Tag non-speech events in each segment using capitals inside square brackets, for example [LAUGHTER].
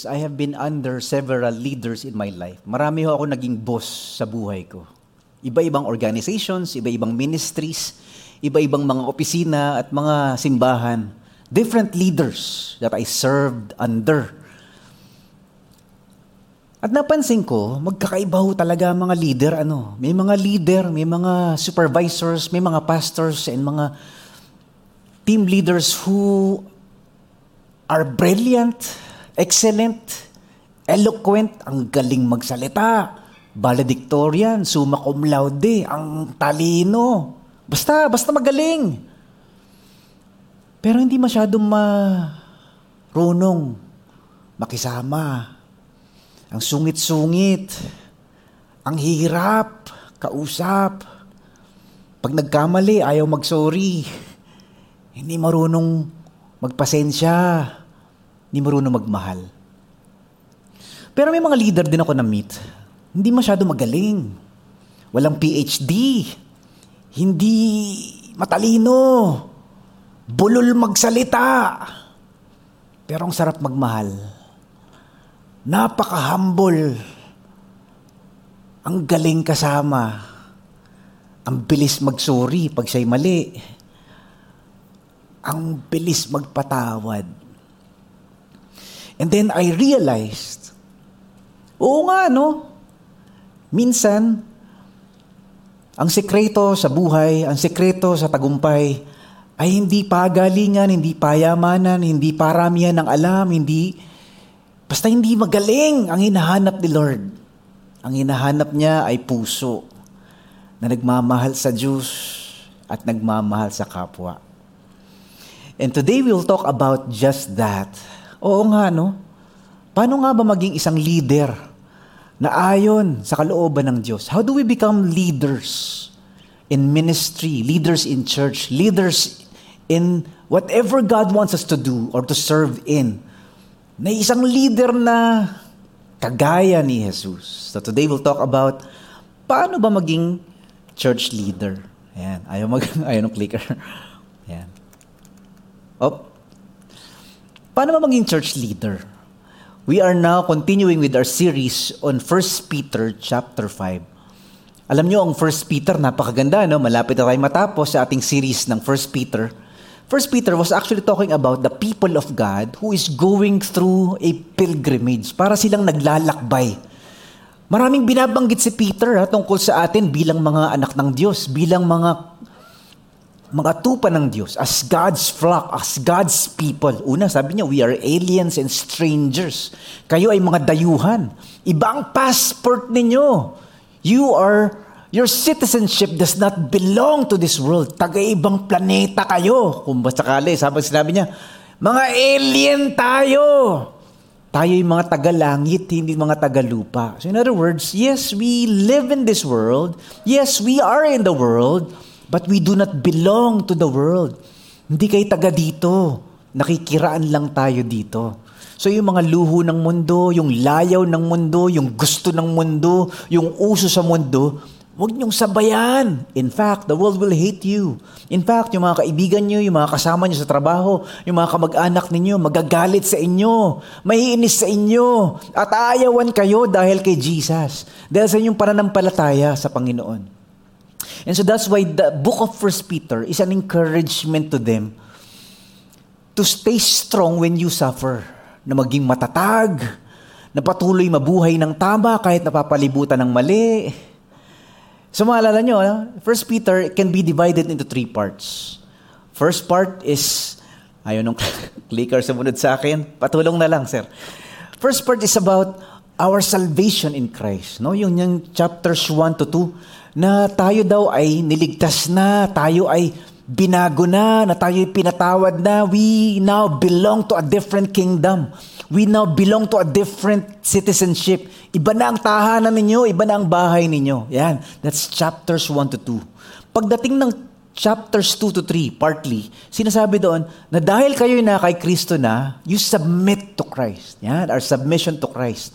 years, I have been under several leaders in my life. Marami ho ako naging boss sa buhay ko. Iba-ibang organizations, iba-ibang ministries, iba-ibang mga opisina at mga simbahan. Different leaders that I served under. At napansin ko, magkakaiba ho talaga mga leader. Ano? May mga leader, may mga supervisors, may mga pastors, and mga team leaders who are brilliant, excellent, eloquent, ang galing magsalita, valedictorian, summa cum laude, ang talino. Basta, basta magaling. Pero hindi masyadong marunong makisama. Ang sungit-sungit, ang hirap, kausap. Pag nagkamali, ayaw mag-sorry. Hindi marunong magpasensya. Hindi marunong magmahal. Pero may mga leader din ako na-meet. Hindi masyado magaling. Walang PhD. Hindi matalino. Bulol magsalita. Pero ang sarap magmahal. Napaka-humble. Ang galing kasama. Ang bilis mag-sorry pag siya'y mali. Ang bilis magpatawad. And then I realized, oo nga no, minsan, ang sekreto sa buhay, ang sekreto sa tagumpay, ay hindi pagalingan, hindi payamanan, hindi paramihan ng alam, hindi, basta hindi magaling ang hinahanap ni Lord. Ang hinahanap niya ay puso na nagmamahal sa Diyos at nagmamahal sa kapwa. And today we'll talk about just that Oo nga, no? Paano nga ba maging isang leader na ayon sa kalooban ng Diyos? How do we become leaders in ministry, leaders in church, leaders in whatever God wants us to do or to serve in? Na isang leader na kagaya ni Jesus. So today we'll talk about paano ba maging church leader. Ayan, ayaw, mag, [LAUGHS] ayaw ng clicker. Ayan. Oh, Paano ba maging church leader? We are now continuing with our series on 1 Peter chapter 5. Alam niyo ang 1 Peter, napakaganda, no? Malapit na tayo matapos sa ating series ng 1 Peter. 1 Peter was actually talking about the people of God who is going through a pilgrimage. Para silang naglalakbay. Maraming binabanggit si Peter ha, tungkol sa atin bilang mga anak ng Diyos, bilang mga mga tupa ng Diyos, as God's flock, as God's people. Una, sabi niya, we are aliens and strangers. Kayo ay mga dayuhan. Iba ang passport ninyo. You are, your citizenship does not belong to this world. Taga-ibang planeta kayo. Kung ba sakali, sabi, sinabi niya, mga alien tayo. Tayo yung mga taga-langit, hindi mga taga-lupa. So in other words, yes, we live in this world. Yes, we are in the world. But we do not belong to the world. Hindi kayo taga dito. Nakikiraan lang tayo dito. So yung mga luho ng mundo, yung layaw ng mundo, yung gusto ng mundo, yung uso sa mundo, huwag niyong sabayan. In fact, the world will hate you. In fact, yung mga kaibigan niyo, yung mga kasama niyo sa trabaho, yung mga kamag-anak ninyo, magagalit sa inyo, mahiinis sa inyo, at aayawan kayo dahil kay Jesus. Dahil sa inyong pananampalataya sa Panginoon. And so that's why the book of First Peter is an encouragement to them to stay strong when you suffer. Na maging matatag, na patuloy mabuhay ng tama kahit napapalibutan ng mali. So maalala nyo, First Peter can be divided into three parts. First part is, ayaw nung [LAUGHS] clicker sumunod sa akin, patulong na lang, sir. First part is about our salvation in Christ. No? Yung, yung chapters 1 to 2, na tayo daw ay niligtas na, tayo ay binago na, na tayo ay pinatawad na. We now belong to a different kingdom. We now belong to a different citizenship. Iba na ang tahanan ninyo, iba na ang bahay ninyo. Yan, that's chapters 1 to 2. Pagdating ng chapters 2 to 3, partly, sinasabi doon na dahil kayo na kay Kristo na, you submit to Christ. Yan, our submission to Christ.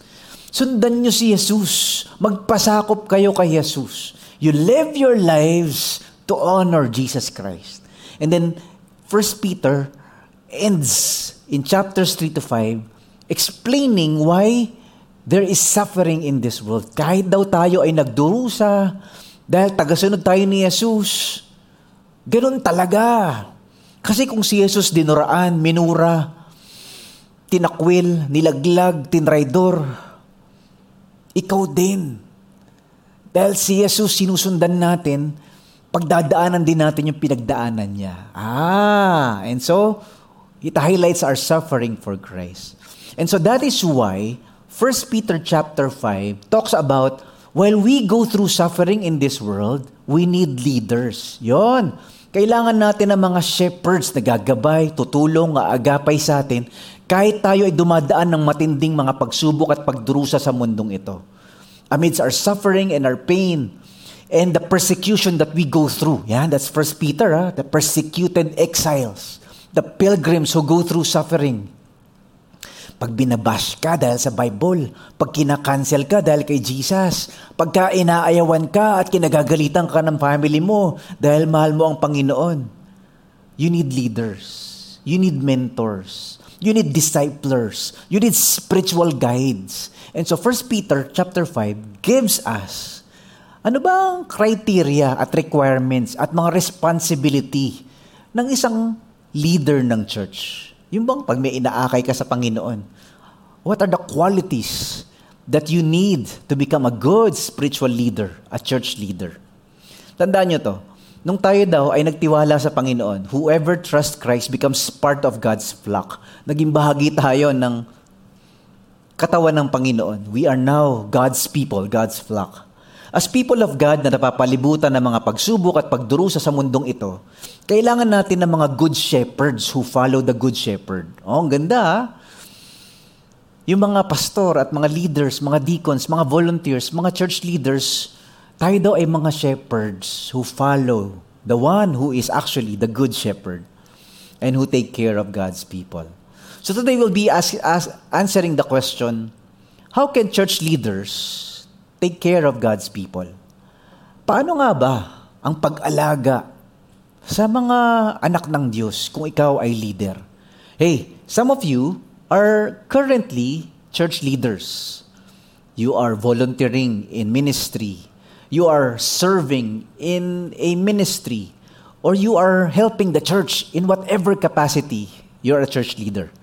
Sundan nyo si Jesus. Magpasakop kayo kay Jesus. You live your lives to honor Jesus Christ. And then, First Peter ends in chapters 3 to 5 explaining why there is suffering in this world. Kahit daw tayo ay nagdurusa, dahil tagasunod tayo ni Jesus, ganun talaga. Kasi kung si Jesus dinuraan, minura, tinakwil, nilaglag, tinraidor, ikaw din. Dahil si Jesus sinusundan natin, pagdadaanan din natin yung pinagdaanan niya. Ah, and so, it highlights our suffering for Christ. And so that is why 1 Peter chapter 5 talks about while we go through suffering in this world, we need leaders. Yon. Kailangan natin ng mga shepherds na gagabay, tutulong, aagapay sa atin, kahit tayo ay dumadaan ng matinding mga pagsubok at pagdurusa sa mundong ito. Amidst our suffering and our pain, and the persecution that we go through. Yan, that's First Peter, ha? the persecuted exiles, the pilgrims who go through suffering. Pag binabash ka dahil sa Bible, pag kinakancel ka dahil kay Jesus, pagka inaayawan ka at kinagagalitan ka ng family mo dahil mahal mo ang Panginoon, you need leaders. You need mentors. You need disciplers. You need spiritual guides. And so 1 Peter chapter 5 gives us ano ba ang criteria at requirements at mga responsibility ng isang leader ng church? Yung bang pag may inaakay ka sa Panginoon, what are the qualities that you need to become a good spiritual leader, a church leader? Tandaan nyo to, nung tayo daw ay nagtiwala sa Panginoon, whoever trusts Christ becomes part of God's flock. Naging bahagi tayo ng katawan ng Panginoon. We are now God's people, God's flock. As people of God na napapalibutan ng mga pagsubok at pagdurusa sa mundong ito, kailangan natin ng mga good shepherds who follow the good shepherd. Oh, ang ganda ha? Yung mga pastor at mga leaders, mga deacons, mga volunteers, mga church leaders, tayo daw ay mga shepherds who follow the one who is actually the good shepherd and who take care of God's people. So today we'll be ask, ask, answering the question, how can church leaders take care of God's people. Paano nga ba ang pag-alaga sa mga anak ng Diyos kung ikaw ay leader? Hey, some of you are currently church leaders. You are volunteering in ministry. You are serving in a ministry. Or you are helping the church in whatever capacity you're a church leader.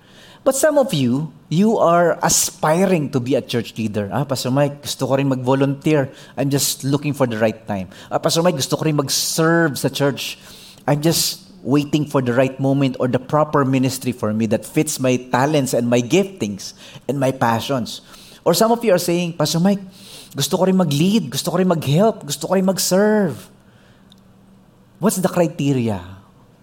But some of you, you are aspiring to be a church leader. Ah, Pastor Mike, gusto ko rin mag-volunteer. I'm just looking for the right time. Ah, Pastor Mike, gusto ko rin mag-serve sa church. I'm just waiting for the right moment or the proper ministry for me that fits my talents and my giftings and my passions. Or some of you are saying, Pastor Mike, gusto ko rin mag-lead, gusto ko rin mag-help, gusto ko rin mag-serve. What's the criteria?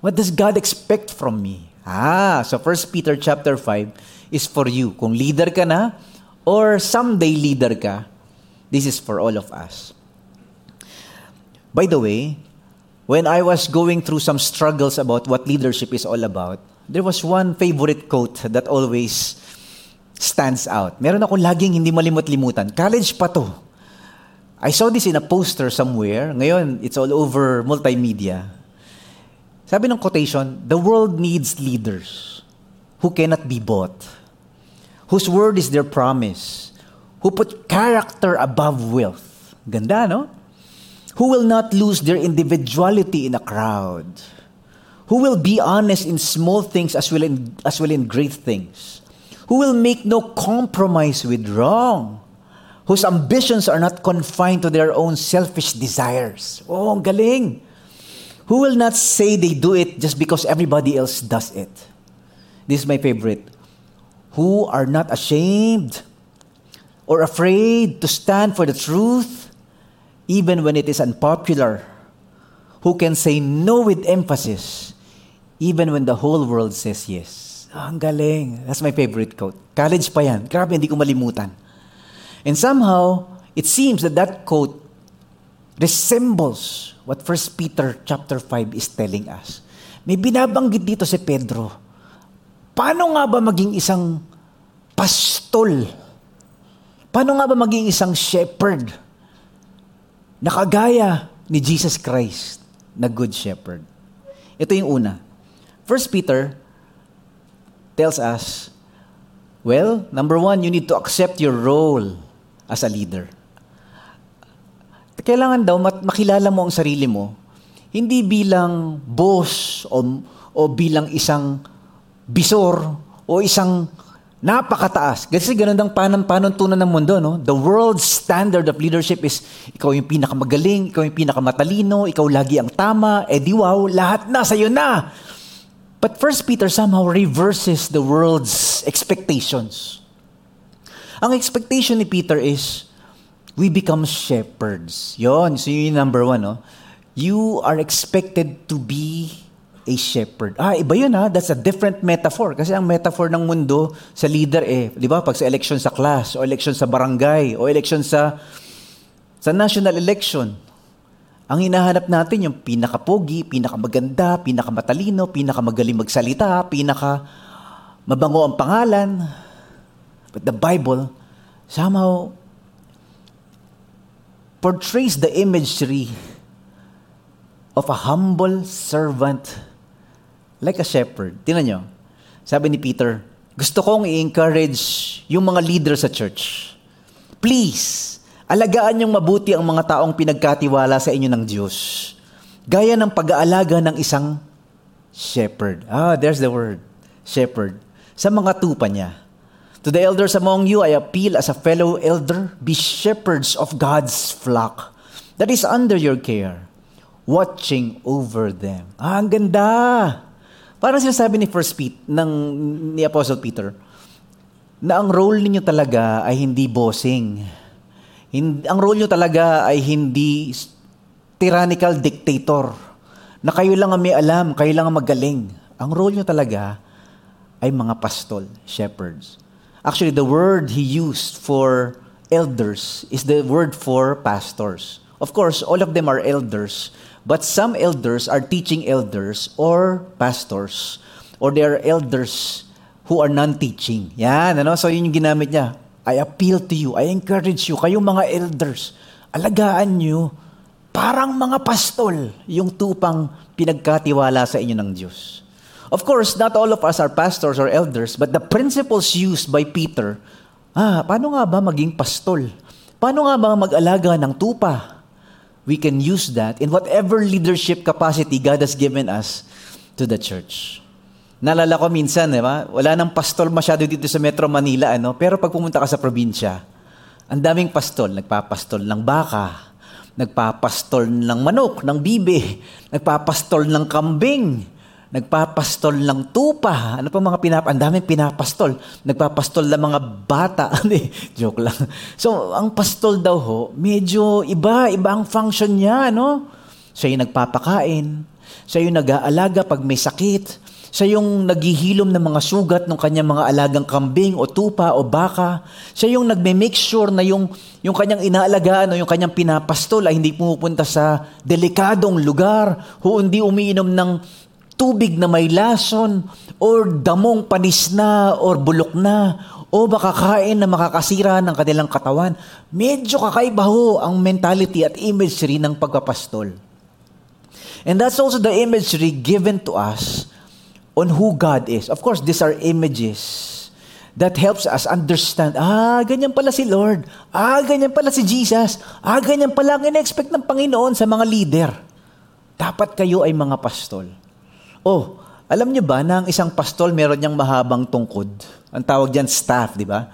What does God expect from me? Ah, so 1 Peter chapter 5 is for you. Kung leader ka na or someday leader ka, this is for all of us. By the way, when I was going through some struggles about what leadership is all about, there was one favorite quote that always stands out. Meron ako laging hindi malimot-limutan. College pa to. I saw this in a poster somewhere. Ngayon, it's all over multimedia. Sabi ng quotation, the world needs leaders who cannot be bought, whose word is their promise, who put character above wealth. Ganda, no? Who will not lose their individuality in a crowd, who will be honest in small things as well in, as well in great things, who will make no compromise with wrong, whose ambitions are not confined to their own selfish desires. Oh, ang galing! Who will not say they do it just because everybody else does it? This is my favorite. Who are not ashamed or afraid to stand for the truth, even when it is unpopular. Who can say no with emphasis, even when the whole world says yes. Oh, ang galing. That's my favorite quote. College pa yan. Grabe, hindi ko malimutan. And somehow, it seems that that quote resembles what 1 Peter chapter 5 is telling us. May binabanggit dito si Pedro. Paano nga ba maging isang pastol? Paano nga ba maging isang shepherd na kagaya ni Jesus Christ na good shepherd? Ito yung una. 1 Peter tells us Well, number one, you need to accept your role as a leader. Kailangan daw makilala mo ang sarili mo, hindi bilang boss o, o bilang isang bisor o isang napakataas. Kasi ganun ang panan panuntunan ng mundo, no? The world's standard of leadership is ikaw yung pinakamagaling, ikaw yung pinakamatalino, ikaw lagi ang tama, eh di wow, lahat na sa'yo na. But First Peter somehow reverses the world's expectations. Ang expectation ni Peter is, we become shepherds. Yon, so yun yung number one. No? You are expected to be a shepherd. Ah, iba yun ha. That's a different metaphor. Kasi ang metaphor ng mundo sa leader eh, di ba? Pag sa election sa class, o election sa barangay, o election sa sa national election, ang hinahanap natin yung pinakapogi, pinakamaganda, pinakamatalino, pinakamagaling magsalita, pinaka mabango ang pangalan. But the Bible somehow portrays the imagery of a humble servant like a shepherd. Tingnan nyo. Sabi ni Peter, gusto kong i-encourage yung mga leader sa church. Please, Alagaan niyong mabuti ang mga taong pinagkatiwala sa inyo ng Diyos. Gaya ng pag-aalaga ng isang shepherd. Ah, there's the word. Shepherd. Sa mga tupa niya. To the elders among you, I appeal as a fellow elder, be shepherds of God's flock that is under your care, watching over them. Ah, ang ganda! Parang sinasabi ni First Pete, ng, ni Apostle Peter, na ang role ninyo talaga ay hindi bossing hindi, ang role nyo talaga ay hindi tyrannical dictator na kayo lang ang may alam, kayo lang ang magaling. Ang role nyo talaga ay mga pastol, shepherds. Actually, the word he used for elders is the word for pastors. Of course, all of them are elders, but some elders are teaching elders or pastors, or they are elders who are non-teaching. Yan, ano? So yun yung ginamit niya. I appeal to you, I encourage you, kayong mga elders, alagaan nyo, parang mga pastol, yung tupang pinagkatiwala sa inyo ng Diyos. Of course, not all of us are pastors or elders, but the principles used by Peter, ah, paano nga ba maging pastol? Paano nga ba mag-alaga ng tupa? We can use that in whatever leadership capacity God has given us to the church. Nalala ko minsan, di ba? Wala nang pastol masyado dito sa Metro Manila, ano? Pero pag pumunta ka sa probinsya, ang daming pastol. Nagpapastol ng baka, nagpapastol ng manok, ng bibe, nagpapastol ng kambing, nagpapastol ng tupa. Ano pa mga pinap... Ang daming pinapastol. Nagpapastol ng mga bata. [LAUGHS] Joke lang. So, ang pastol daw ho, medyo iba, iba ang function niya, no? Siya yung nagpapakain, siya yung nag-aalaga pag may sakit, siya yung naghihilom ng mga sugat ng kanyang mga alagang kambing o tupa o baka. Siya yung nagme-make sure na yung, yung kanyang inaalagaan o yung kanyang pinapastol ay hindi pumupunta sa delikadong lugar o hindi umiinom ng tubig na may lason or damong panis na or bulok na o baka kain na makakasira ng kanilang katawan. Medyo kakaiba ho ang mentality at imagery ng pagpapastol. And that's also the imagery given to us on who God is. Of course, these are images that helps us understand, ah, ganyan pala si Lord. Ah, ganyan pala si Jesus. Ah, ganyan pala ang in-expect ng Panginoon sa mga leader. Dapat kayo ay mga pastol. Oh, alam niyo ba na ang isang pastol meron niyang mahabang tungkod? Ang tawag diyan staff, di ba?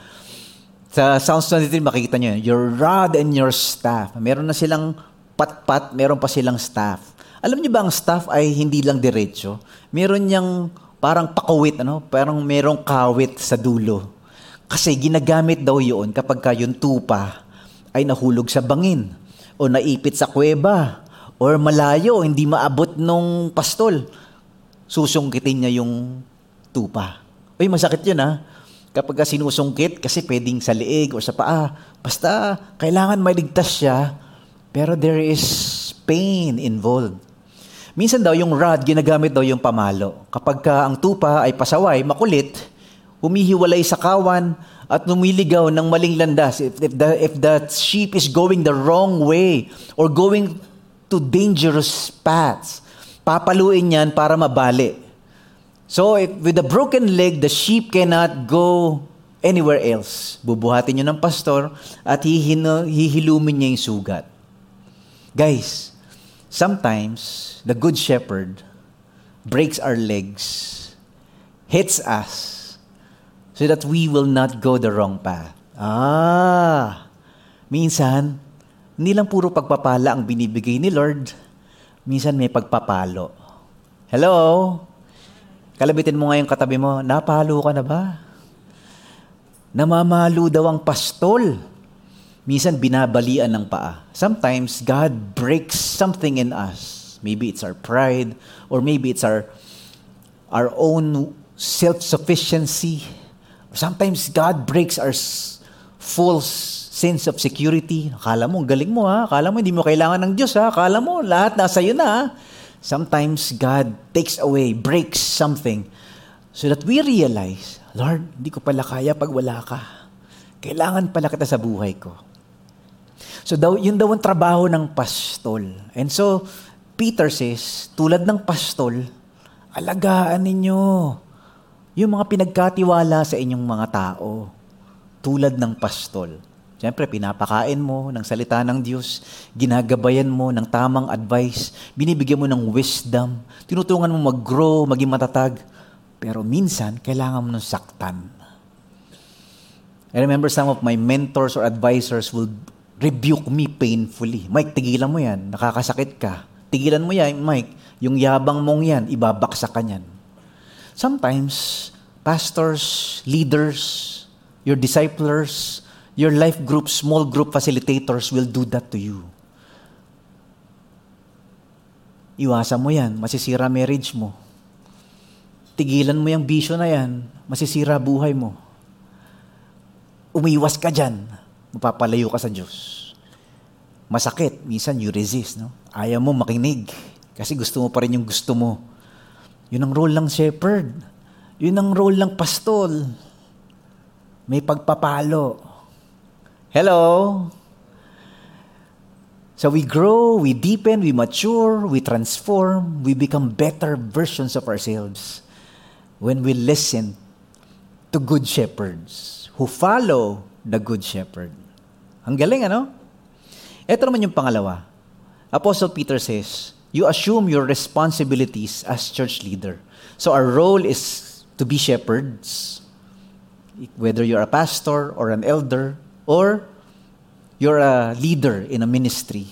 Sa Psalms 23, makikita niyo, your rod and your staff. Meron na silang pat-pat, meron pa silang staff. Alam niyo ba ang staff ay hindi lang diretso? Meron niyang parang pakawit, ano? parang merong kawit sa dulo. Kasi ginagamit daw yun kapag ka yung tupa ay nahulog sa bangin o naipit sa kuweba or malayo, hindi maabot nung pastol. Susungkitin niya yung tupa. Uy, masakit yun ha. Kapag ka sinusungkit, kasi pwedeng sa leeg o sa paa. Basta, kailangan maligtas siya, pero there is pain involved. Minsan daw yung rod, ginagamit daw yung pamalo. Kapag ka ang tupa ay pasaway, makulit, humihiwalay sa kawan at lumiligaw ng maling landas. If, if, the, if the sheep is going the wrong way or going to dangerous paths, papaluin yan para mabali. So if, with a broken leg, the sheep cannot go anywhere else. Bubuhatin nyo ng pastor at hihilumin niya yung sugat. Guys, sometimes the good shepherd breaks our legs, hits us, so that we will not go the wrong path. Ah, minsan, hindi lang puro pagpapala ang binibigay ni Lord. Minsan may pagpapalo. Hello? Kalabitin mo ngayon katabi mo, napalo ka na ba? Namamalo daw ang pastol. Minsan binabalian ng paa. Sometimes God breaks something in us. Maybe it's our pride or maybe it's our our own self-sufficiency. Sometimes God breaks our false sense of security. Akala mo, galing mo ha. Akala mo, hindi mo kailangan ng Diyos ha. Akala mo, lahat nasa iyo na. Sometimes God takes away, breaks something so that we realize, Lord, hindi ko pala kaya pag wala ka. Kailangan pala kita sa buhay ko. So daw, yun daw ang trabaho ng pastol. And so, Peter says, tulad ng pastol, alagaan ninyo yung mga pinagkatiwala sa inyong mga tao tulad ng pastol. Siyempre, pinapakain mo ng salita ng Diyos, ginagabayan mo ng tamang advice, binibigyan mo ng wisdom, tinutungan mo mag-grow, maging matatag. Pero minsan, kailangan mo ng saktan. I remember some of my mentors or advisors will rebuke me painfully. Mike, tigilan mo yan. Nakakasakit ka. Tigilan mo yan, Mike. Yung yabang mong yan, ibabaksak ka niyan. Sometimes, pastors, leaders, your disciplers, your life group, small group facilitators will do that to you. Iwasan mo yan, masisira marriage mo. Tigilan mo yung bisyo na yan, masisira buhay mo. Umiwas ka dyan, mapapalayo ka sa Diyos. Masakit, minsan you resist. No? Ayaw mo makinig kasi gusto mo pa rin yung gusto mo. Yun ang role ng shepherd. Yun ang role ng pastol may pagpapalo. Hello? So we grow, we deepen, we mature, we transform, we become better versions of ourselves when we listen to good shepherds who follow the good shepherd. Ang galing, ano? Ito naman yung pangalawa. Apostle Peter says, you assume your responsibilities as church leader. So our role is to be shepherds, whether you're a pastor or an elder or you're a leader in a ministry.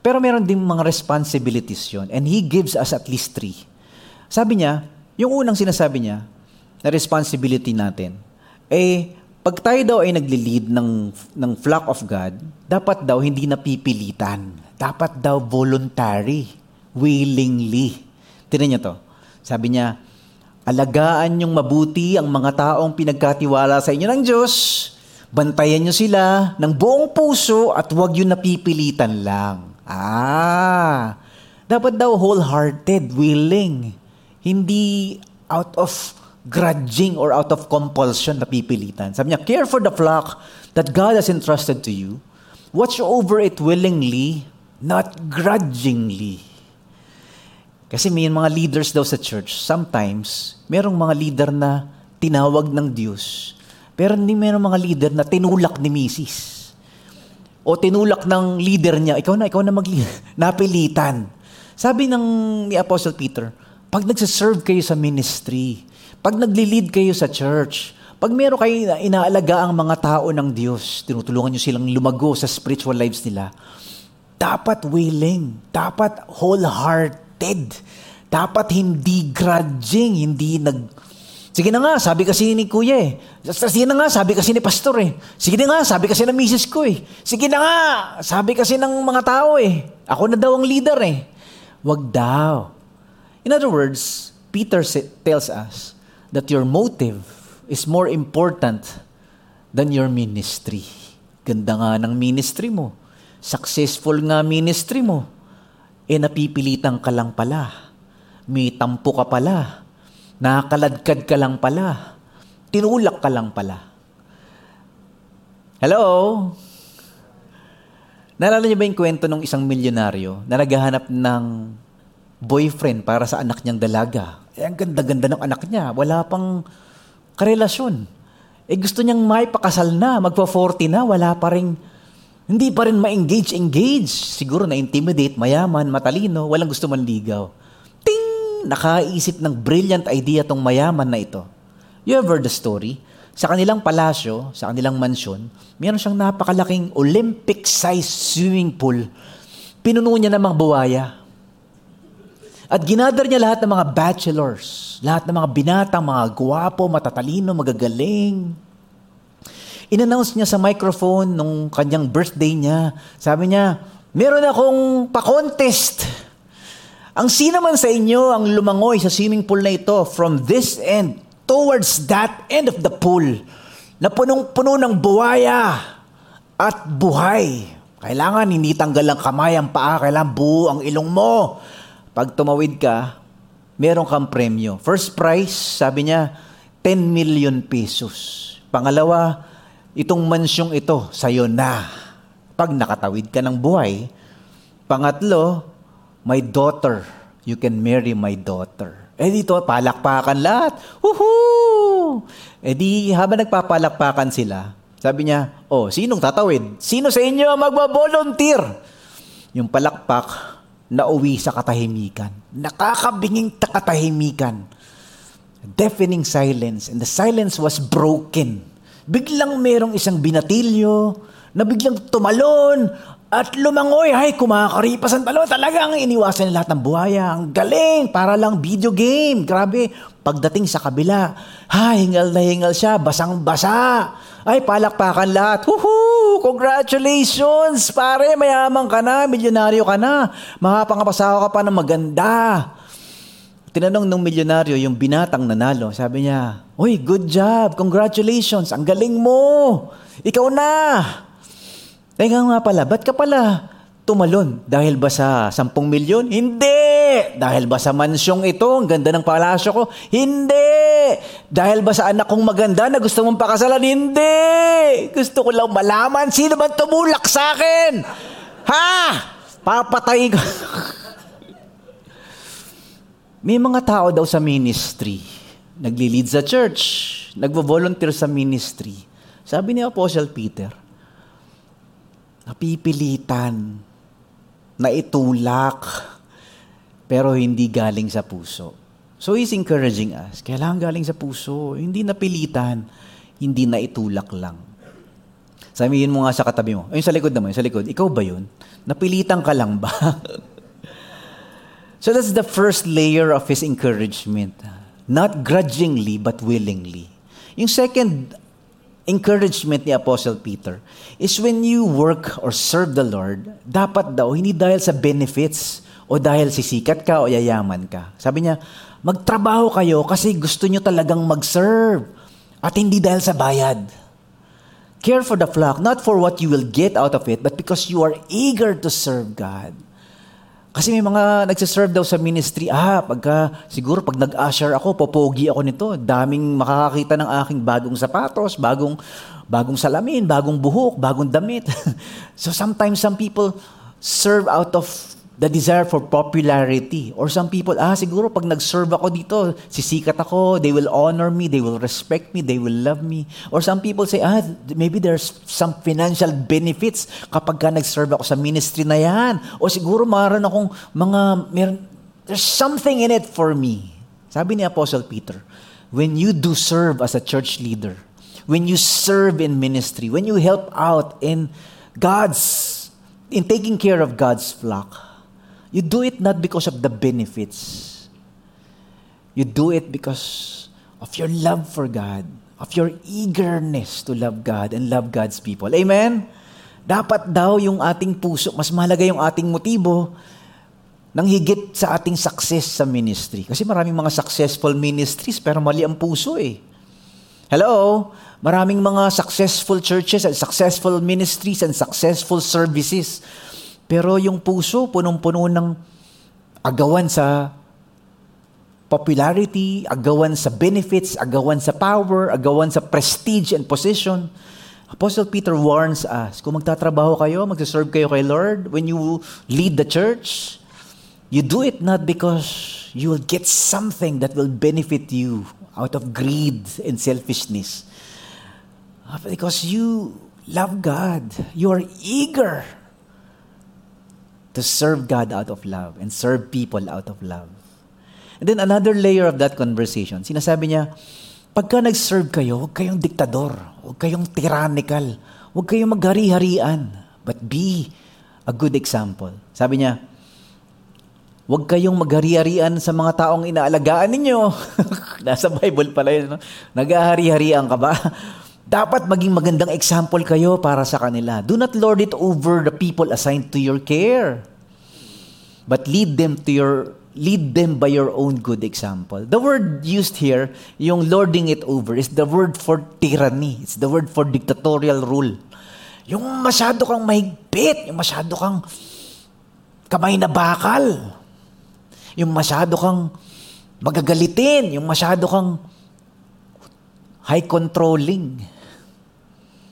Pero meron din mga responsibilities yon and He gives us at least three. Sabi niya, yung unang sinasabi niya na responsibility natin, eh, pag tayo daw ay nagli-lead ng, ng flock of God, dapat daw hindi napipilitan. Dapat daw voluntary, willingly. Tinan niyo to. Sabi niya, Alagaan niyong mabuti ang mga taong pinagkatiwala sa inyo ng Diyos. Bantayan niyo sila ng buong puso at huwag yung napipilitan lang. Ah, dapat daw wholehearted, willing. Hindi out of grudging or out of compulsion napipilitan. Sabi niya, care for the flock that God has entrusted to you. Watch over it willingly, not grudgingly. Kasi may mga leaders daw sa church, sometimes, merong mga leader na tinawag ng Diyos, pero hindi merong mga leader na tinulak ni misis. O tinulak ng leader niya, ikaw na, ikaw na mag [LAUGHS] Napilitan. Sabi ng ni Apostle Peter, pag nagsaserve kayo sa ministry, pag nagli-lead kayo sa church, pag meron kayo inaalaga ang mga tao ng Diyos, tinutulungan nyo silang lumago sa spiritual lives nila, dapat willing, dapat wholehearted. Dapat hindi grudging, hindi nag... Sige na nga, sabi kasi ni kuya eh. Sige na nga, sabi kasi ni pastor eh. Sige na nga, sabi kasi ng misis ko eh. Sige na nga, sabi kasi ng mga tao eh. Ako na daw ang leader eh. Wag daw. In other words, Peter tells us that your motive is more important than your ministry. Ganda nga ng ministry mo. Successful nga ministry mo eh napipilitan ka lang pala. May tampo ka pala. Nakaladkad ka lang pala. Tinulak ka lang pala. Hello? Naalala niyo ba yung kwento ng isang milyonaryo na naghahanap ng boyfriend para sa anak niyang dalaga? Eh, ang ganda-ganda ng anak niya. Wala pang karelasyon. Eh gusto niyang may pakasal na, magpa-40 na, wala pa rin, hindi pa rin ma-engage, engage. Siguro na-intimidate, mayaman, matalino, walang gusto manligaw. Nakaisip ng brilliant idea tong mayaman na ito. You ever the story? Sa kanilang palasyo, sa kanilang mansyon, meron siyang napakalaking Olympic-sized swimming pool. Pinuno niya ng mga buwaya. At ginadar niya lahat ng mga bachelors, lahat ng mga binatang, mga guwapo, matatalino, magagaling. Inannounce niya sa microphone nung kanyang birthday niya. Sabi niya, meron akong pa-contest. Ang sino man sa inyo ang lumangoy sa swimming pool na ito from this end towards that end of the pool na punong-puno ng buwaya at buhay. Kailangan hindi tanggal ang kamay, ang paa, kailangan buo ang ilong mo. Pag tumawid ka, meron kang premyo. First prize, sabi niya, 10 million pesos. Pangalawa, itong mansyong ito, sa'yo na. Pag nakatawid ka ng buhay. Pangatlo, my daughter, you can marry my daughter. Eh dito, palakpakan lahat. Woohoo! Eh di, habang nagpapalakpakan sila, sabi niya, oh, sinong tatawid? Sino sa inyo ang magbabolunteer? Yung palakpak, nauwi sa katahimikan. Nakakabinging katahimikan. Deafening silence. And the silence was broken. Biglang merong isang binatilyo na biglang tumalon at lumangoy, ay, kumakaripas ang talon. Talagang iniwasan lahat ng buhaya. Ang galing, para lang video game. Grabe, pagdating sa kabila, ha, hingal na hingal siya, basang-basa. Ay, palakpakan lahat. Woohoo! Congratulations! Pare, mayaman ka na, milyonaryo ka na. Makapangapasawa ka pa ng maganda. Tinanong ng milyonaryo yung binatang nanalo. Sabi niya, Uy, good job. Congratulations. Ang galing mo. Ikaw na. Teka nga pala, ba't ka pala tumalon? Dahil ba sa 10 milyon? Hindi! Dahil ba sa mansyong ito, ang ganda ng palasyo ko? Hindi! Dahil ba sa anak kong maganda na gusto mong pakasalan? Hindi! Gusto ko lang malaman sino ba tumulak sa akin? Ha? Papatay ko. [LAUGHS] May mga tao daw sa ministry, nagli-lead sa church, nagvo-volunteer sa ministry. Sabi ni Apostle Peter, napipilitan na itulak pero hindi galing sa puso. So he's encouraging us. Kailangan galing sa puso. Hindi napilitan, hindi na itulak lang. Sabihin mo nga sa katabi mo, ayun sa likod naman, sa likod, ikaw ba yun? Napilitan ka lang ba? [LAUGHS] so that's the first layer of his encouragement. Not grudgingly, but willingly. Yung second encouragement ni Apostle Peter is when you work or serve the Lord, dapat daw, hindi dahil sa benefits o dahil sisikat ka o yayaman ka. Sabi niya, magtrabaho kayo kasi gusto nyo talagang mag-serve at hindi dahil sa bayad. Care for the flock, not for what you will get out of it, but because you are eager to serve God. Kasi may mga nagsiserve daw sa ministry, ah, pagka, siguro pag nag-usher ako, popogi ako nito, daming makakakita ng aking bagong sapatos, bagong, bagong salamin, bagong buhok, bagong damit. [LAUGHS] so sometimes some people serve out of the desire for popularity. Or some people, ah, siguro pag nag-serve ako dito, sisikat ako, they will honor me, they will respect me, they will love me. Or some people say, ah, maybe there's some financial benefits kapag ka nag-serve ako sa ministry na yan. O siguro maran akong mga, meron, there's something in it for me. Sabi ni Apostle Peter, when you do serve as a church leader, when you serve in ministry, when you help out in God's, in taking care of God's flock, You do it not because of the benefits. You do it because of your love for God, of your eagerness to love God and love God's people. Amen? Dapat daw yung ating puso, mas mahalaga yung ating motibo nang higit sa ating success sa ministry. Kasi maraming mga successful ministries pero mali ang puso eh. Hello? Maraming mga successful churches and successful ministries and successful services pero yung puso, punong-puno ng agawan sa popularity, agawan sa benefits, agawan sa power, agawan sa prestige and position. Apostle Peter warns us, kung magtatrabaho kayo, magsaserve kayo kay Lord, when you lead the church, you do it not because you will get something that will benefit you out of greed and selfishness. Because you love God. You are eager to serve God out of love and serve people out of love. And then another layer of that conversation, sinasabi niya, pagka nag-serve kayo, huwag kayong diktador, huwag kayong tyrannical, huwag kayong maghari-harian, but be a good example. Sabi niya, huwag kayong maghari-harian sa mga taong inaalagaan ninyo. [LAUGHS] Nasa Bible pala yun. No? Nag-ahari-harian ka ba? Dapat maging magandang example kayo para sa kanila. Do not lord it over the people assigned to your care. But lead them to your lead them by your own good example. The word used here, yung lording it over, is the word for tyranny. It's the word for dictatorial rule. Yung masyado kang mahigpit, yung masyado kang kamay na bakal, yung masyado kang magagalitin, yung masyado kang high controlling.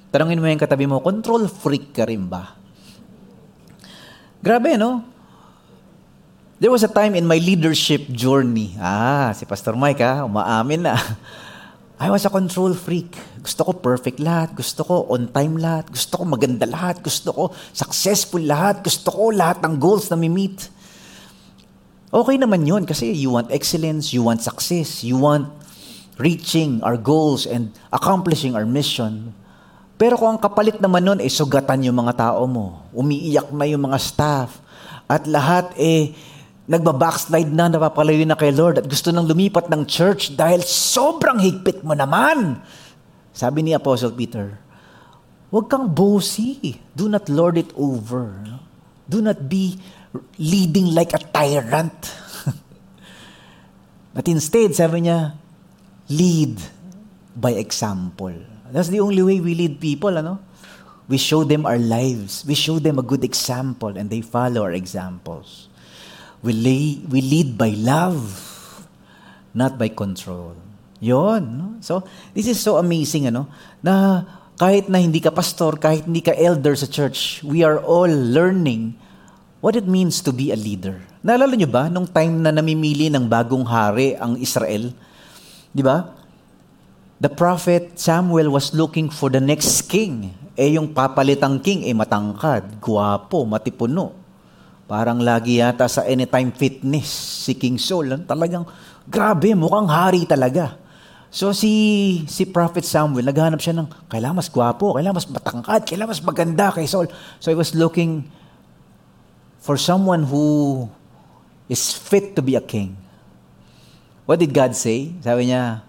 Tanungin mo yung katabi mo, control freak ka rin ba? Grabe, no? There was a time in my leadership journey. Ah, si Pastor Mike ha, umaamin na. [LAUGHS] I was a control freak. Gusto ko perfect lahat. Gusto ko on time lahat. Gusto ko maganda lahat. Gusto ko successful lahat. Gusto ko lahat ng goals na mi-meet. Okay naman yun kasi you want excellence, you want success, you want reaching our goals and accomplishing our mission. Pero kung ang kapalit naman nun, eh, sugatan yung mga tao mo. Umiiyak na yung mga staff. At lahat, eh, nagbabackslide na, napapalayo na kay Lord at gusto nang lumipat ng church dahil sobrang higpit mo naman. Sabi ni Apostle Peter, huwag kang bossy. Do not lord it over. Do not be leading like a tyrant. [LAUGHS] But instead, sabi niya, lead by example. That's the only way we lead people, ano? We show them our lives. We show them a good example and they follow our examples. We, lay, we lead by love, not by control. Yon. No? So, this is so amazing, ano, na kahit na hindi ka pastor, kahit hindi ka elder sa church, we are all learning what it means to be a leader. Naalala nyo ba, nung time na namimili ng bagong hari ang Israel, di ba? The prophet Samuel was looking for the next king. Eh yung papalitang king, eh matangkad, guwapo, matipuno. Parang lagi yata sa Anytime Fitness, si King Saul, talagang grabe, mukhang hari talaga. So si si Prophet Samuel, naghanap siya ng kailangan mas gwapo, kailangan mas matangkad, kailangan mas maganda kay Saul. So he was looking for someone who is fit to be a king. What did God say? Sabi niya,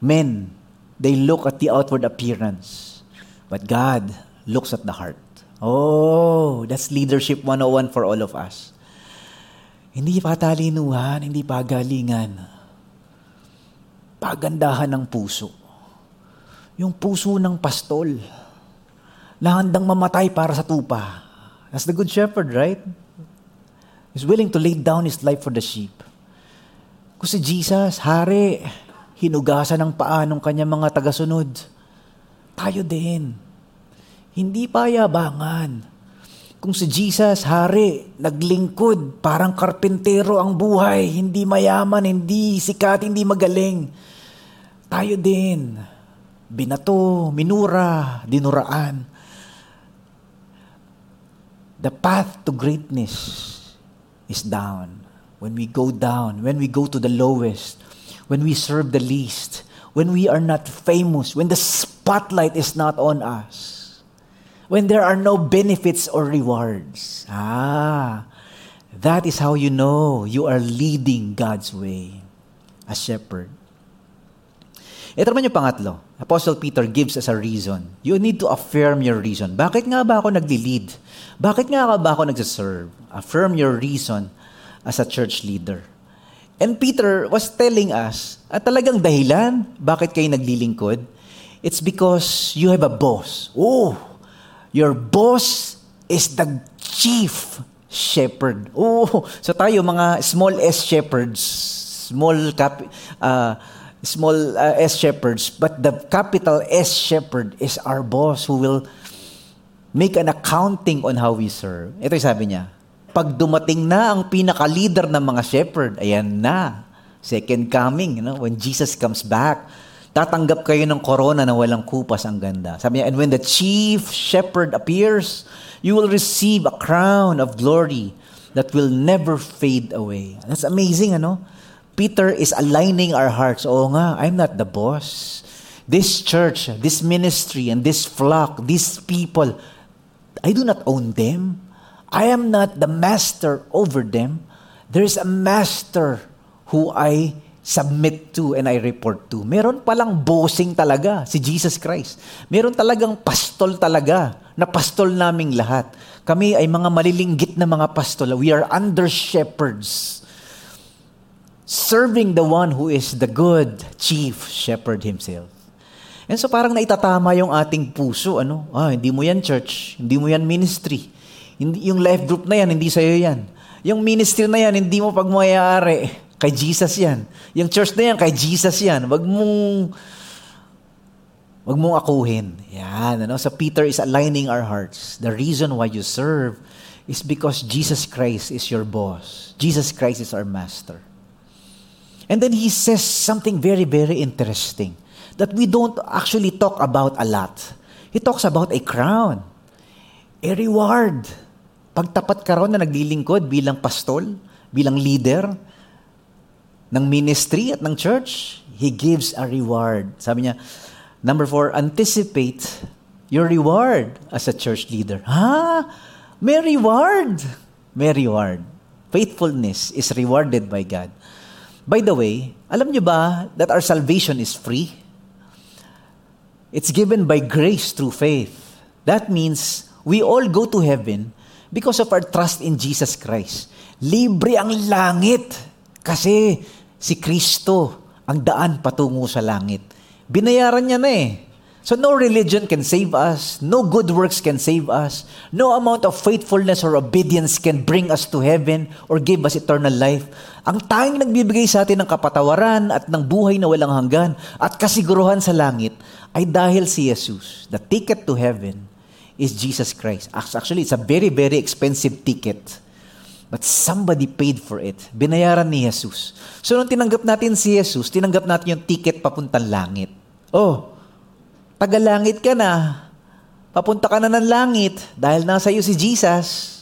men, they look at the outward appearance, but God looks at the heart. Oh, that's leadership 101 for all of us. Hindi patalinuhan, hindi pagalingan. Pagandahan ng puso. Yung puso ng pastol na handang mamatay para sa tupa. That's the good shepherd, right? He's willing to lay down his life for the sheep. Kung Jesus, hari, hinugasan ng paa ng kanyang mga tagasunod. Tayo din hindi payabangan. Kung si Jesus, hari, naglingkod, parang karpintero ang buhay, hindi mayaman, hindi sikat, hindi magaling. Tayo din. Binato, minura, dinuraan. The path to greatness is down. When we go down, when we go to the lowest, when we serve the least, when we are not famous, when the spotlight is not on us, when there are no benefits or rewards. Ah, that is how you know you are leading God's way. A shepherd. Ito naman yung pangatlo. Apostle Peter gives us a reason. You need to affirm your reason. Bakit nga ba ako nagli-lead? Bakit nga ba ako nagsiserve? Affirm your reason as a church leader. And Peter was telling us, at talagang dahilan, bakit kayo naglilingkod? It's because you have a boss. Oh, Your boss is the chief shepherd. Oh, so tayo mga small s shepherds, small cap uh, small uh, s shepherds, but the capital S shepherd is our boss who will make an accounting on how we serve. Ito yung sabi niya. Pag dumating na ang pinaka-leader ng mga shepherd, ayan na. Second coming, you know, when Jesus comes back, tatanggap kayo ng corona na walang kupas ang ganda. Sabi niya, and when the chief shepherd appears, you will receive a crown of glory that will never fade away. That's amazing, ano? Peter is aligning our hearts. Oo nga, I'm not the boss. This church, this ministry, and this flock, these people, I do not own them. I am not the master over them. There is a master who I submit to and I report to. Meron palang bossing talaga si Jesus Christ. Meron talagang pastol talaga na pastol naming lahat. Kami ay mga malilinggit na mga pastol. We are under shepherds. Serving the one who is the good chief shepherd himself. And so parang naitatama yung ating puso. Ano? Ah, hindi mo yan church. Hindi mo yan ministry. Yung life group na yan, hindi sa'yo yan. Yung ministry na yan, hindi mo pagmayari. Kay Jesus yan. Yung church na yan, kay Jesus yan. Wag mong, wag mong akuhin. Yan. Ano? So Peter is aligning our hearts. The reason why you serve is because Jesus Christ is your boss. Jesus Christ is our master. And then he says something very, very interesting that we don't actually talk about a lot. He talks about a crown, a reward. Pagtapat ka raw na naglilingkod bilang pastol, bilang leader, ng ministry at ng church, He gives a reward. Sabi niya, number four, anticipate your reward as a church leader. Ha? May reward. May reward. Faithfulness is rewarded by God. By the way, alam niyo ba that our salvation is free? It's given by grace through faith. That means we all go to heaven because of our trust in Jesus Christ. Libre ang langit kasi si Kristo ang daan patungo sa langit. Binayaran niya na eh. So no religion can save us, no good works can save us, no amount of faithfulness or obedience can bring us to heaven or give us eternal life. Ang tanging nagbibigay sa atin ng kapatawaran at ng buhay na walang hanggan at kasiguruhan sa langit ay dahil si Jesus. The ticket to heaven is Jesus Christ. Actually, it's a very, very expensive ticket. But somebody paid for it. Binayaran ni Jesus. So nung tinanggap natin si Jesus, tinanggap natin yung ticket papuntang langit. Oh, taga-langit ka na. Papunta ka na ng langit dahil nasa iyo si Jesus.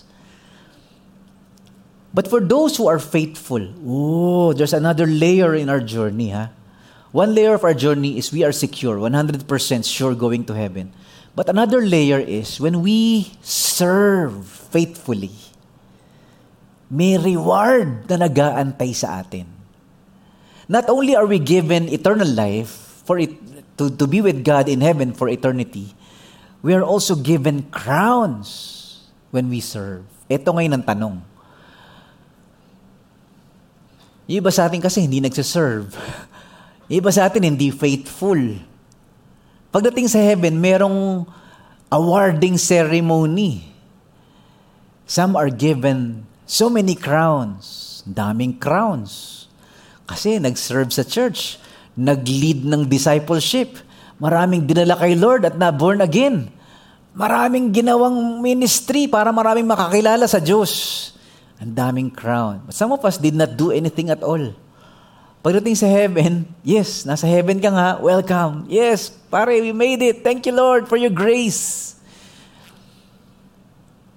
But for those who are faithful, oh, there's another layer in our journey, ha? One layer of our journey is we are secure, 100% sure going to heaven. But another layer is when we serve faithfully may reward na nagaantay sa atin. Not only are we given eternal life for it, to, to be with God in heaven for eternity, we are also given crowns when we serve. Ito ngayon ang tanong. Yung iba sa atin kasi hindi nagsiserve. [LAUGHS] Yung iba sa atin hindi faithful. Pagdating sa heaven, merong awarding ceremony. Some are given So many crowns. Daming crowns. Kasi nag-serve sa church. Nag-lead ng discipleship. Maraming dinala kay Lord at na-born again. Maraming ginawang ministry para maraming makakilala sa Diyos. Ang daming crown. But some of us did not do anything at all. Pagdating sa heaven, yes, nasa heaven ka nga, welcome. Yes, pare, we made it. Thank you, Lord, for your grace.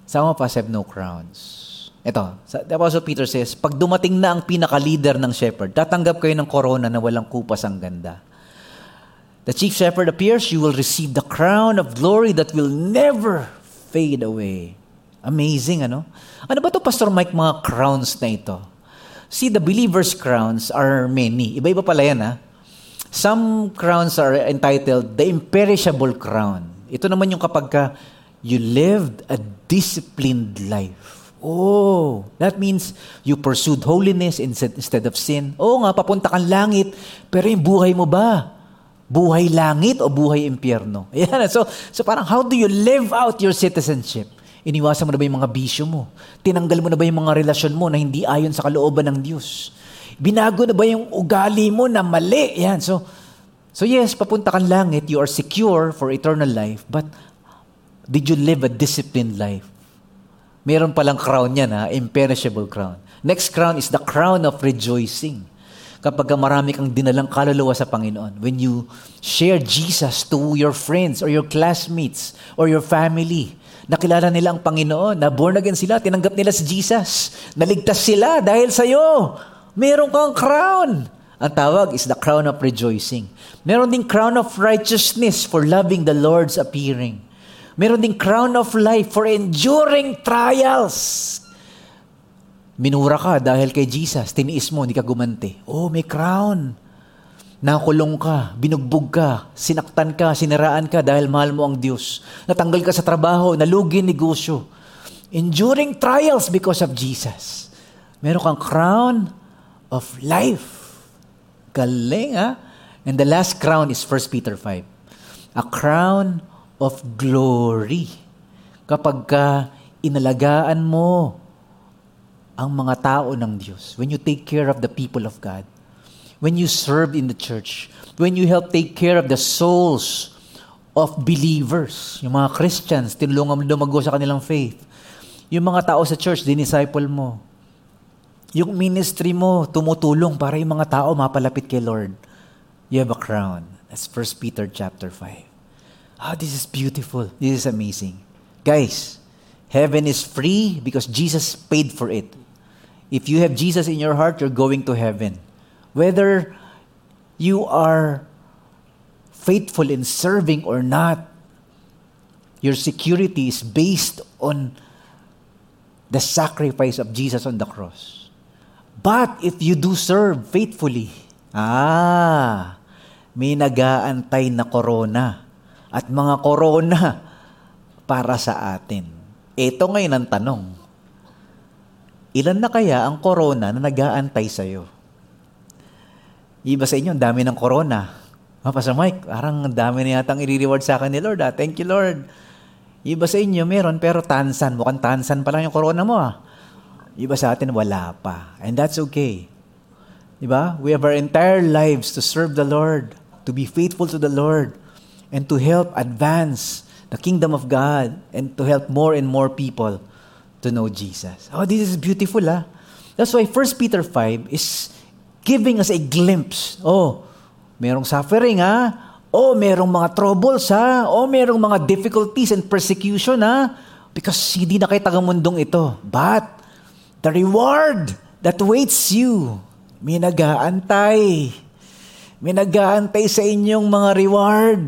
Of us have no crowns. Ito, the Apostle Peter says, pag dumating na ang pinaka-leader ng shepherd, tatanggap kayo ng corona na walang kupas ang ganda. The chief shepherd appears, you will receive the crown of glory that will never fade away. Amazing, ano? Ano ba to Pastor Mike, mga crowns na ito? See, the believer's crowns are many. Iba-iba pala yan, ha? Some crowns are entitled the imperishable crown. Ito naman yung kapag ka you lived a disciplined life. Oh, that means you pursued holiness instead of sin. Oo nga, papunta kang langit, pero yung buhay mo ba? Buhay langit o buhay impyerno? [LAUGHS] Ayan, so, so parang how do you live out your citizenship? Iniwasan mo na ba yung mga bisyo mo? Tinanggal mo na ba yung mga relasyon mo na hindi ayon sa kalooban ng Diyos? Binago na ba yung ugali mo na mali? Yan, so, so yes, papunta kang langit, you are secure for eternal life, but did you live a disciplined life? Meron palang crown yan, ha? imperishable crown. Next crown is the crown of rejoicing. kapag marami kang dinalang kaluluwa sa Panginoon. When you share Jesus to your friends or your classmates or your family, nakilala nila ang Panginoon, na born again sila, tinanggap nila si Jesus, naligtas sila dahil sa iyo. Meron kang crown. Ang tawag is the crown of rejoicing. Meron ding crown of righteousness for loving the Lord's appearing. Meron ding crown of life for enduring trials. Minura ka dahil kay Jesus, tiniis mo, hindi ka gumanti. Oh, may crown. Nakulong ka, binugbog ka, sinaktan ka, siniraan ka dahil mahal mo ang Diyos. Natanggal ka sa trabaho, nalugi negosyo. Enduring trials because of Jesus. Meron kang crown of life. Galing, ha? And the last crown is 1 Peter 5. A crown of glory. Kapag ka inalagaan mo ang mga tao ng Diyos, when you take care of the people of God, when you serve in the church, when you help take care of the souls of believers, yung mga Christians, tinulungan mo lumago sa kanilang faith, yung mga tao sa church, dinisciple mo, yung ministry mo, tumutulong para yung mga tao mapalapit kay Lord. You have a crown. That's 1 Peter chapter 5. Ah, oh, this is beautiful. This is amazing. Guys, heaven is free because Jesus paid for it. If you have Jesus in your heart, you're going to heaven. Whether you are faithful in serving or not, your security is based on the sacrifice of Jesus on the cross. But if you do serve faithfully, ah, may nagaantay na korona at mga korona para sa atin. Ito ngayon ang tanong Ilan na kaya ang corona na nag-aantay sa'yo? Iba sa inyo, ang dami ng corona. Ah, Pastor Mike, parang ang dami na yata ang i-reward sa akin ni Lord. Ah. Thank you, Lord. Iba sa inyo, meron, pero tansan. Mukhang tansan pa lang yung corona mo. Ah. Iba sa atin, wala pa. And that's okay. Diba? We have our entire lives to serve the Lord, to be faithful to the Lord, and to help advance the kingdom of God, and to help more and more people to know Jesus. Oh, this is beautiful, ah. That's why 1 Peter 5 is giving us a glimpse. Oh, merong suffering, ah. Oh, merong mga troubles, ha? Oh, merong mga difficulties and persecution, ha? Because hindi na kayo tagamundong ito. But, the reward that waits you, may nag-aantay. May nag-aantay sa inyong mga reward.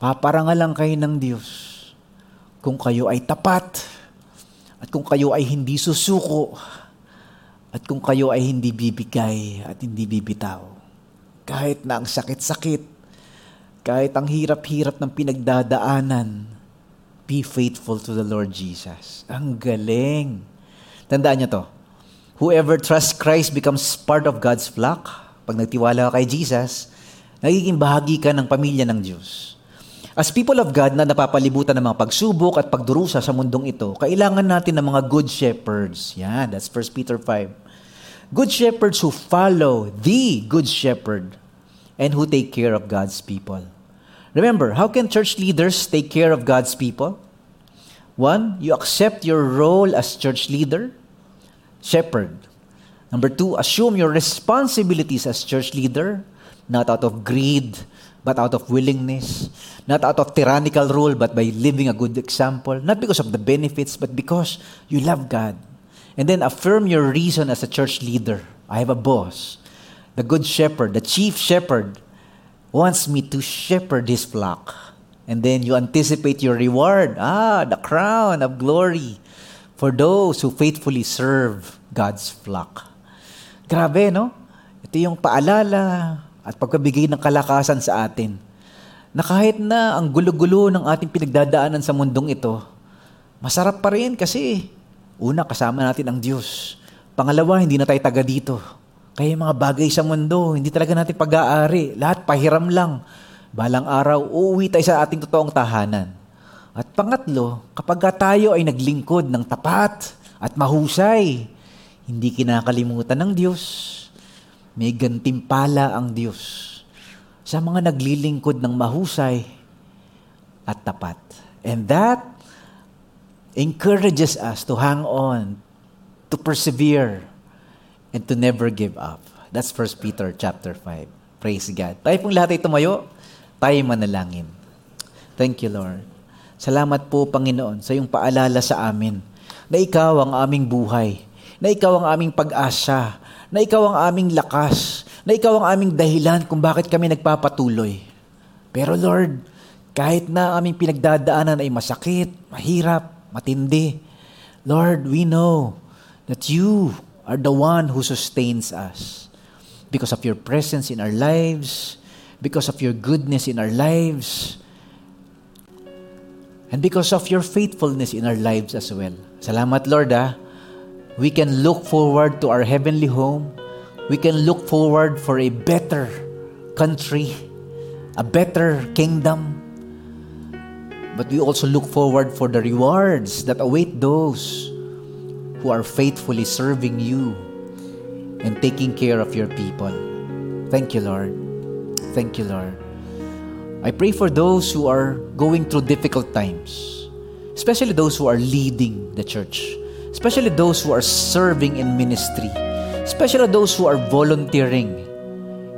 Paparangalan kayo ng Diyos kung kayo ay tapat, at kung kayo ay hindi susuko, at kung kayo ay hindi bibigay at hindi bibitaw. Kahit na ang sakit-sakit, kahit ang hirap-hirap ng pinagdadaanan, be faithful to the Lord Jesus. Ang galing. Tandaan niyo to. Whoever trusts Christ becomes part of God's flock. Pag nagtiwala ka kay Jesus, nagiging bahagi ka ng pamilya ng Diyos. As people of God na napapalibutan ng mga pagsubok at pagdurusa sa mundong ito, kailangan natin ng mga good shepherds. Yan, that's 1 Peter 5. Good shepherds who follow the good shepherd and who take care of God's people. Remember, how can church leaders take care of God's people? One, you accept your role as church leader, shepherd. Number two, assume your responsibilities as church leader, not out of greed, but out of willingness, not out of tyrannical rule, but by living a good example, not because of the benefits, but because you love God. And then affirm your reason as a church leader. I have a boss. The good shepherd, the chief shepherd, wants me to shepherd his flock. And then you anticipate your reward. Ah, the crown of glory for those who faithfully serve God's flock. Grabe, no? Ito yung paalala at pagkabigay ng kalakasan sa atin na kahit na ang gulo-gulo ng ating pinagdadaanan sa mundong ito, masarap pa rin kasi una, kasama natin ang Diyos. Pangalawa, hindi na tayo taga dito. Kaya mga bagay sa mundo, hindi talaga natin pag-aari. Lahat pahiram lang. Balang araw, uuwi tayo sa ating totoong tahanan. At pangatlo, kapag tayo ay naglingkod ng tapat at mahusay, hindi kinakalimutan ng Diyos may gantimpala ang Diyos sa mga naglilingkod ng mahusay at tapat. And that encourages us to hang on, to persevere, and to never give up. That's 1 Peter chapter 5. Praise God. Tayo pong lahat ay tumayo, tayo manalangin. Thank you, Lord. Salamat po, Panginoon, sa iyong paalala sa amin na ikaw ang aming buhay, na ikaw ang aming pag-asa, na ikaw ang aming lakas, na ikaw ang aming dahilan kung bakit kami nagpapatuloy. Pero Lord, kahit na aming pinagdadaanan ay masakit, mahirap, matindi, Lord, we know that you are the one who sustains us. Because of your presence in our lives, because of your goodness in our lives, and because of your faithfulness in our lives as well. Salamat, Lord, ah. We can look forward to our heavenly home. We can look forward for a better country, a better kingdom. But we also look forward for the rewards that await those who are faithfully serving you and taking care of your people. Thank you, Lord. Thank you, Lord. I pray for those who are going through difficult times, especially those who are leading the church, especially those who are serving in ministry, especially those who are volunteering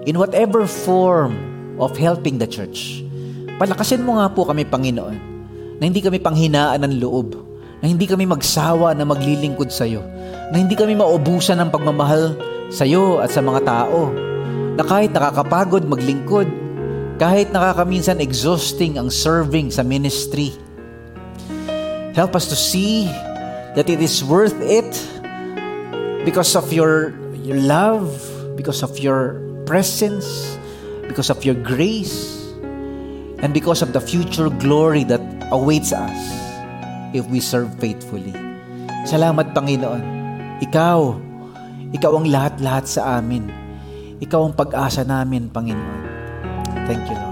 in whatever form of helping the church. Palakasin mo nga po kami, Panginoon, na hindi kami panghinaan ng loob, na hindi kami magsawa na maglilingkod sa iyo, na hindi kami maubusan ng pagmamahal sa iyo at sa mga tao, na kahit nakakapagod maglingkod, kahit nakakaminsan exhausting ang serving sa ministry, help us to see that it is worth it because of your, your love, because of your presence, because of your grace, and because of the future glory that awaits us if we serve faithfully. Salamat, Panginoon. Ikaw, ikaw ang lahat-lahat sa amin. Ikaw ang pag-asa namin, Panginoon. Thank you, Lord.